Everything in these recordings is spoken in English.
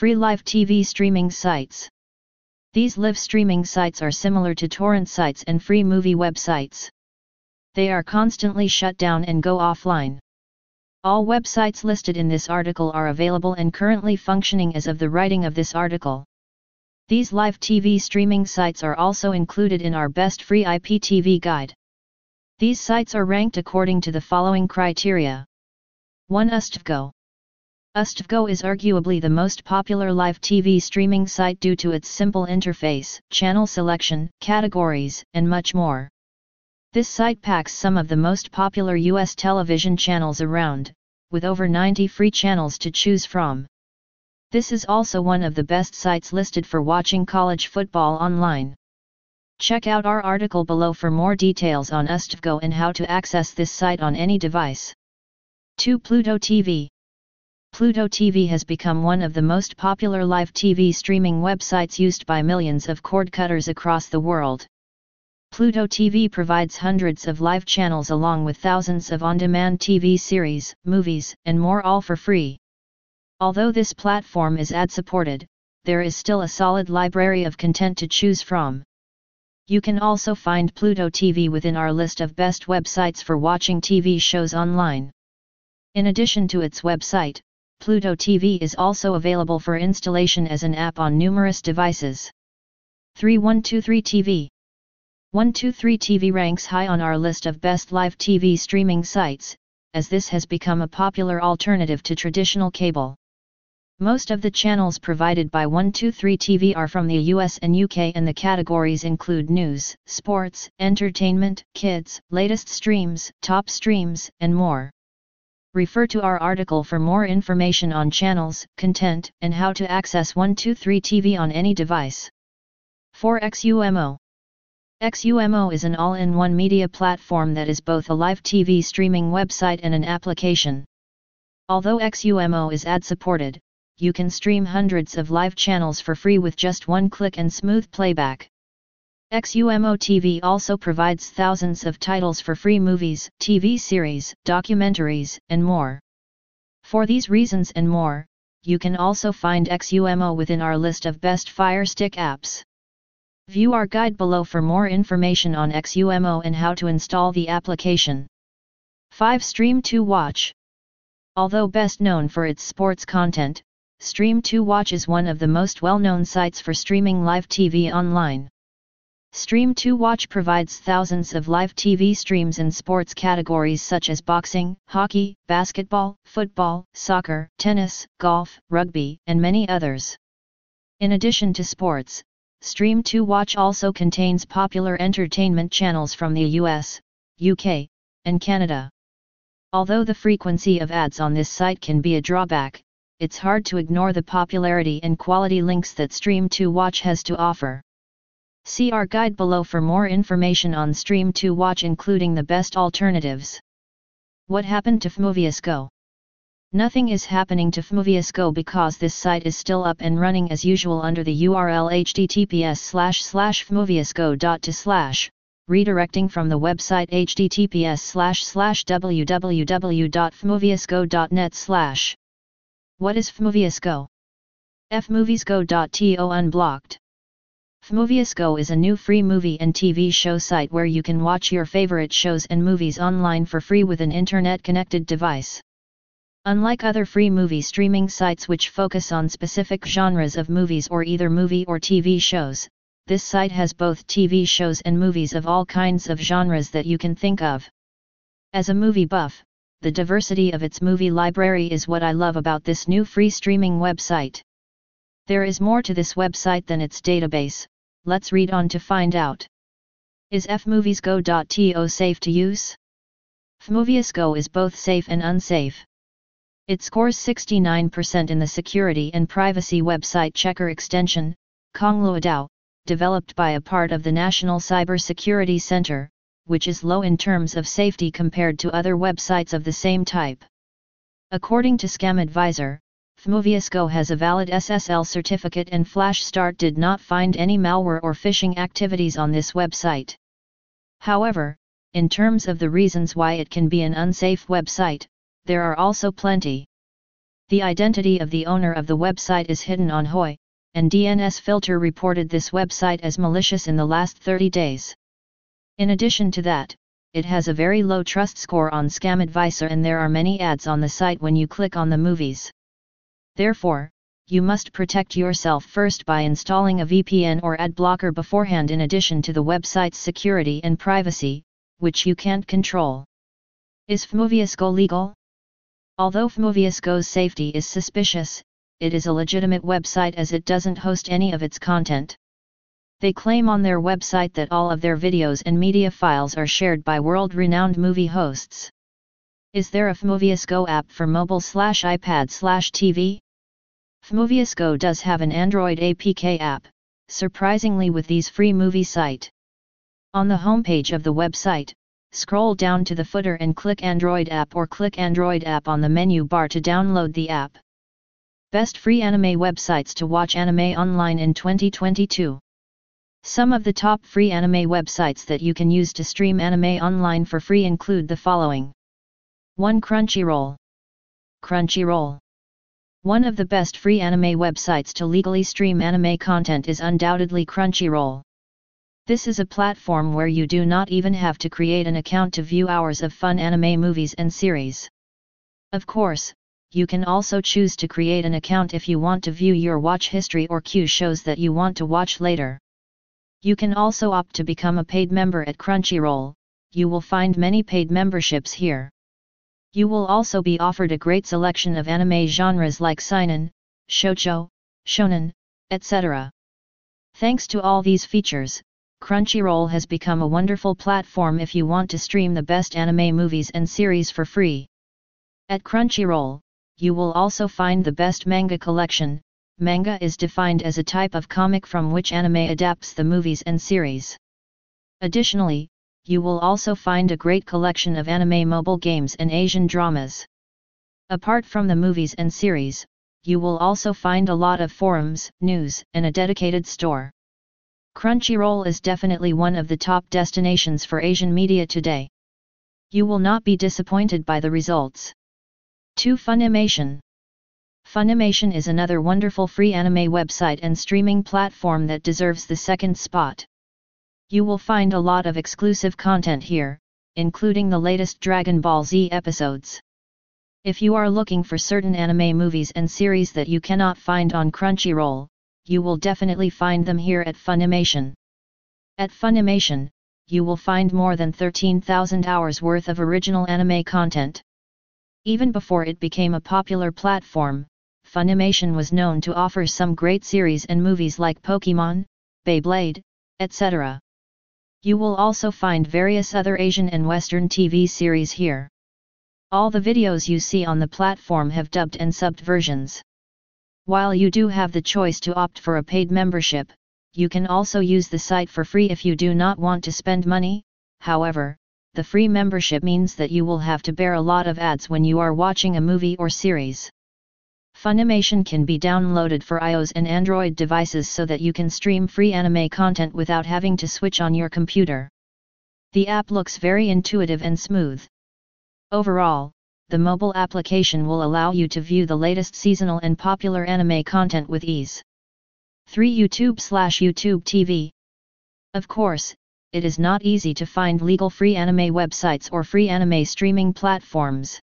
Free live TV streaming sites. These live streaming sites are similar to torrent sites and free movie websites. They are constantly shut down and go offline. All websites listed in this article are available and currently functioning as of the writing of this article. These live TV streaming sites are also included in our best free IPTV guide. These sites are ranked according to the following criteria. 1. USTVGO. USTVGO is arguably the most popular live TV streaming site due to its simple interface, channel selection, categories, and much more. This site packs some of the most popular US television channels around, with over 90 free channels to choose from. This is also one of the best sites listed for watching college football online. Check out our article below for more details on USTVGO and how to access this site on any device. 2. Pluto TV Pluto TV has become one of the most popular live TV streaming websites used by millions of cord cutters across the world. Pluto TV provides hundreds of live channels along with thousands of on-demand TV series, movies, and more all for free. Although this platform is ad-supported, there is still a solid library of content to choose from. You can also find Pluto TV within our list of best websites for watching TV shows online. In addition to its website, Pluto TV is also available for installation as an app on numerous devices. 3123 TV 123 TV ranks high on our list of best live TV streaming sites, as this has become a popular alternative to traditional cable. Most of the channels provided by 123 TV are from the US and UK and the categories include news, sports, entertainment, kids, latest streams, top streams, and more. Refer to our article for more information on channels, content, and how to access 123 TV on any device. 4 XUMO XUMO is an all-in-one media platform that is both a live TV streaming website and an application. Although XUMO is ad-supported, you can stream hundreds of live channels for free with just one click and smooth playback. XUMO TV also provides thousands of titles for free movies, TV series, documentaries, and more. For these reasons and more, you can also find XUMO within our list of best Fire Stick apps. View our guide below for more information on XUMO and how to install the application. 5. Stream 2 Watch Although best known for its sports content, Stream2Watch is one of the most well-known sites for streaming live TV online. Stream2Watch provides thousands of live TV streams in sports categories such as boxing, hockey, basketball, football, soccer, tennis, golf, rugby, and many others. In addition to sports, Stream2Watch also contains popular entertainment channels from the US, UK, and Canada. Although the frequency of ads on this site can be a drawback, it's hard to ignore the popularity and quality links that Stream2Watch has to offer. See our guide below for more information on Stream2Watch including the best alternatives. What happened to FMoviesGo? Nothing is happening to FMoviesGo because this site is still up and running as usual under the URL https slash slash fmoviesgo.to slash, redirecting from the website https slash slash slash. What is FMoviesGo? fmoviesgo.to unblocked. FMoviesGo is a new free movie and TV show site where you can watch your favorite shows and movies online for free with an internet-connected device. Unlike other free movie streaming sites which focus on specific genres of movies or either movie or TV shows, this site has both TV shows and movies of all kinds of genres that you can think of. As a movie buff, the diversity of its movie library is what I love about this new free streaming website. There is more to this website than its database, let's read on to find out. Is fmoviesgo.to safe to use? FMoviesGo is both safe and unsafe. It scores 69% in the security and privacy website checker extension, Kongluodao, developed by a part of the National Cybersecurity Center, which is low in terms of safety compared to other websites of the same type. According to Scam Advisor, FMoviesGo has a valid SSL certificate and FlashStart did not find any malware or phishing activities on this website. However, in terms of the reasons why it can be an unsafe website, there are also plenty. The identity of the owner of the website is hidden on HOI, and DNS Filter reported this website as malicious in the last 30 days. In addition to that, it has a very low trust score on ScamAdvisor and there are many ads on the site when you click on the movies. Therefore, you must protect yourself first by installing a VPN or ad blocker beforehand in addition to the website's security and privacy, which you can't control. Is FMoviesGo legal? Although FMoviesGo's safety is suspicious, it is a legitimate website as it doesn't host any of its content. They claim on their website that all of their videos and media files are shared by world-renowned movie hosts. Is there a FMoviesGo app for mobile slash iPad slash TV? FMoviesGo does have an Android APK app, surprisingly with these free movie site. On the homepage of the website, scroll down to the footer and click Android app or click Android app on the menu bar to download the app. Best free anime websites to watch anime online in 2022. Some of the top free anime websites that you can use to stream anime online for free include the following 1. Crunchyroll. Crunchyroll. One of the best free anime websites to legally stream anime content is undoubtedly Crunchyroll. This is a platform where you do not even have to create an account to view hours of fun anime movies and series. Of course, you can also choose to create an account if you want to view your watch history or queue shows that you want to watch later. You can also opt to become a paid member at Crunchyroll, you will find many paid memberships here. You will also be offered a great selection of anime genres like seinen, shoujo, shonen, etc. Thanks to all these features, Crunchyroll has become a wonderful platform if you want to stream the best anime movies and series for free. At Crunchyroll, you will also find the best manga collection, manga is defined as a type of comic from which anime adapts the movies and series. Additionally, you will also find a great collection of anime mobile games and Asian dramas. Apart from the movies and series, you will also find a lot of forums, news, and a dedicated store. Crunchyroll is definitely one of the top destinations for Asian media today. You will not be disappointed by the results. 2. Funimation Funimation is another wonderful free anime website and streaming platform that deserves the second spot. You will find a lot of exclusive content here, including the latest Dragon Ball Z episodes. If you are looking for certain anime movies and series that you cannot find on Crunchyroll, you will definitely find them here at Funimation. At Funimation, you will find more than 13,000 hours worth of original anime content. Even before it became a popular platform, Funimation was known to offer some great series and movies like Pokemon, Beyblade, etc. You will also find various other Asian and Western TV series here. All the videos you see on the platform have dubbed and subbed versions. While you do have the choice to opt for a paid membership, you can also use the site for free if you do not want to spend money, however, the free membership means that you will have to bear a lot of ads when you are watching a movie or series. Funimation can be downloaded for iOS and Android devices so that you can stream free anime content without having to switch on your computer. The app looks very intuitive and smooth. Overall, the mobile application will allow you to view the latest seasonal and popular anime content with ease. 3. YouTube slash YouTube TV Of course, it is not easy to find legal free anime websites or free anime streaming platforms.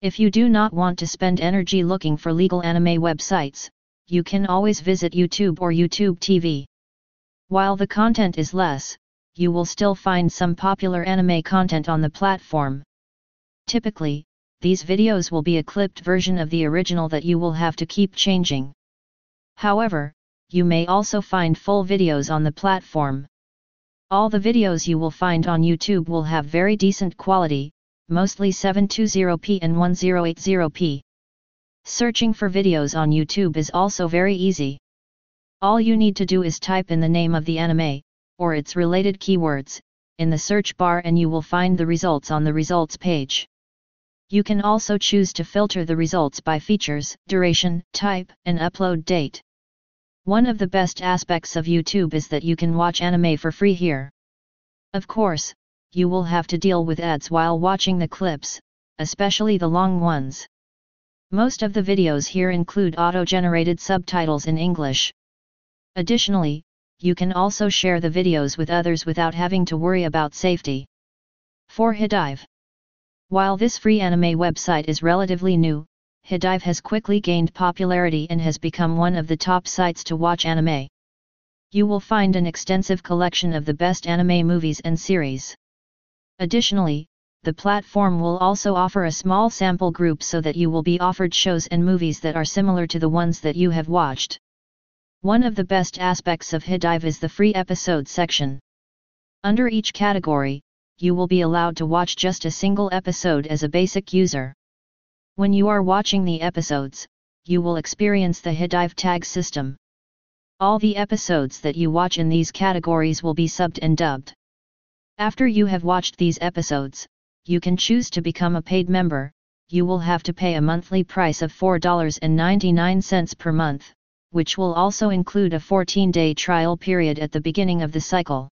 If you do not want to spend energy looking for legal anime websites, you can always visit YouTube or YouTube TV. While the content is less, you will still find some popular anime content on the platform. Typically, these videos will be a clipped version of the original that you will have to keep changing. However, you may also find full videos on the platform. All the videos you will find on YouTube will have very decent quality, mostly 720p and 1080p. Searching for videos on YouTube is also very easy. All you need to do is type in the name of the anime, or its related keywords, in the search bar and you will find the results on the results page. You can also choose to filter the results by features, duration, type, and upload date. One of the best aspects of YouTube is that you can watch anime for free here. Of course, you will have to deal with ads while watching the clips, especially the long ones. Most of the videos here include auto-generated subtitles in English. Additionally, you can also share the videos with others without having to worry about safety. 4. Hidive While this free anime website is relatively new, Hidive has quickly gained popularity and has become one of the top sites to watch anime. You will find an extensive collection of the best anime movies and series. Additionally, the platform will also offer a small sample group so that you will be offered shows and movies that are similar to the ones that you have watched. One of the best aspects of Hidive is the free episode section. Under each category, you will be allowed to watch just a single episode as a basic user. When you are watching the episodes, you will experience the Hidive tag system. All the episodes that you watch in these categories will be subbed and dubbed. After you have watched these episodes, you can choose to become a paid member, you will have to pay a monthly price of $4.99 per month, which will also include a 14-day trial period at the beginning of the cycle.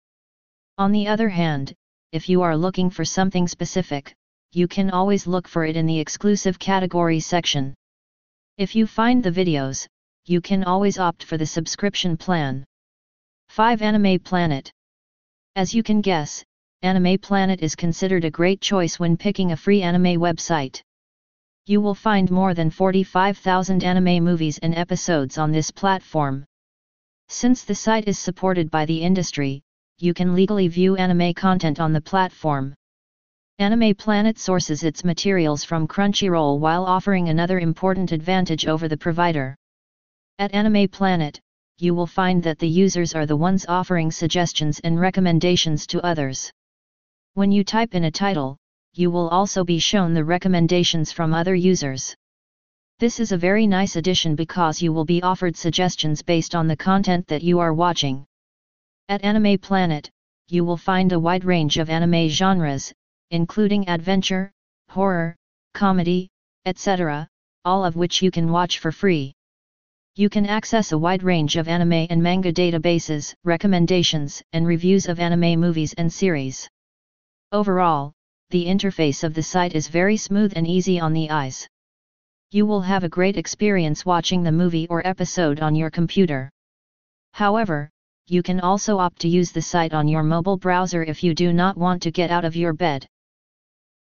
On the other hand, if you are looking for something specific, you can always look for it in the exclusive category section. If you find the videos, you can always opt for the subscription plan. 5. Anime Planet As you can guess, Anime Planet is considered a great choice when picking a free anime website. You will find more than 45,000 anime movies and episodes on this platform. Since the site is supported by the industry, you can legally view anime content on the platform. Anime Planet sources its materials from Crunchyroll while offering another important advantage over the provider. At Anime Planet, you will find that the users are the ones offering suggestions and recommendations to others. When you type in a title, you will also be shown the recommendations from other users. This is a very nice addition because you will be offered suggestions based on the content that you are watching. At Anime Planet, you will find a wide range of anime genres, including adventure, horror, comedy, etc., all of which you can watch for free. You can access a wide range of anime and manga databases, recommendations, and reviews of anime movies and series. Overall, the interface of the site is very smooth and easy on the eyes. You will have a great experience watching the movie or episode on your computer. However, you can also opt to use the site on your mobile browser if you do not want to get out of your bed.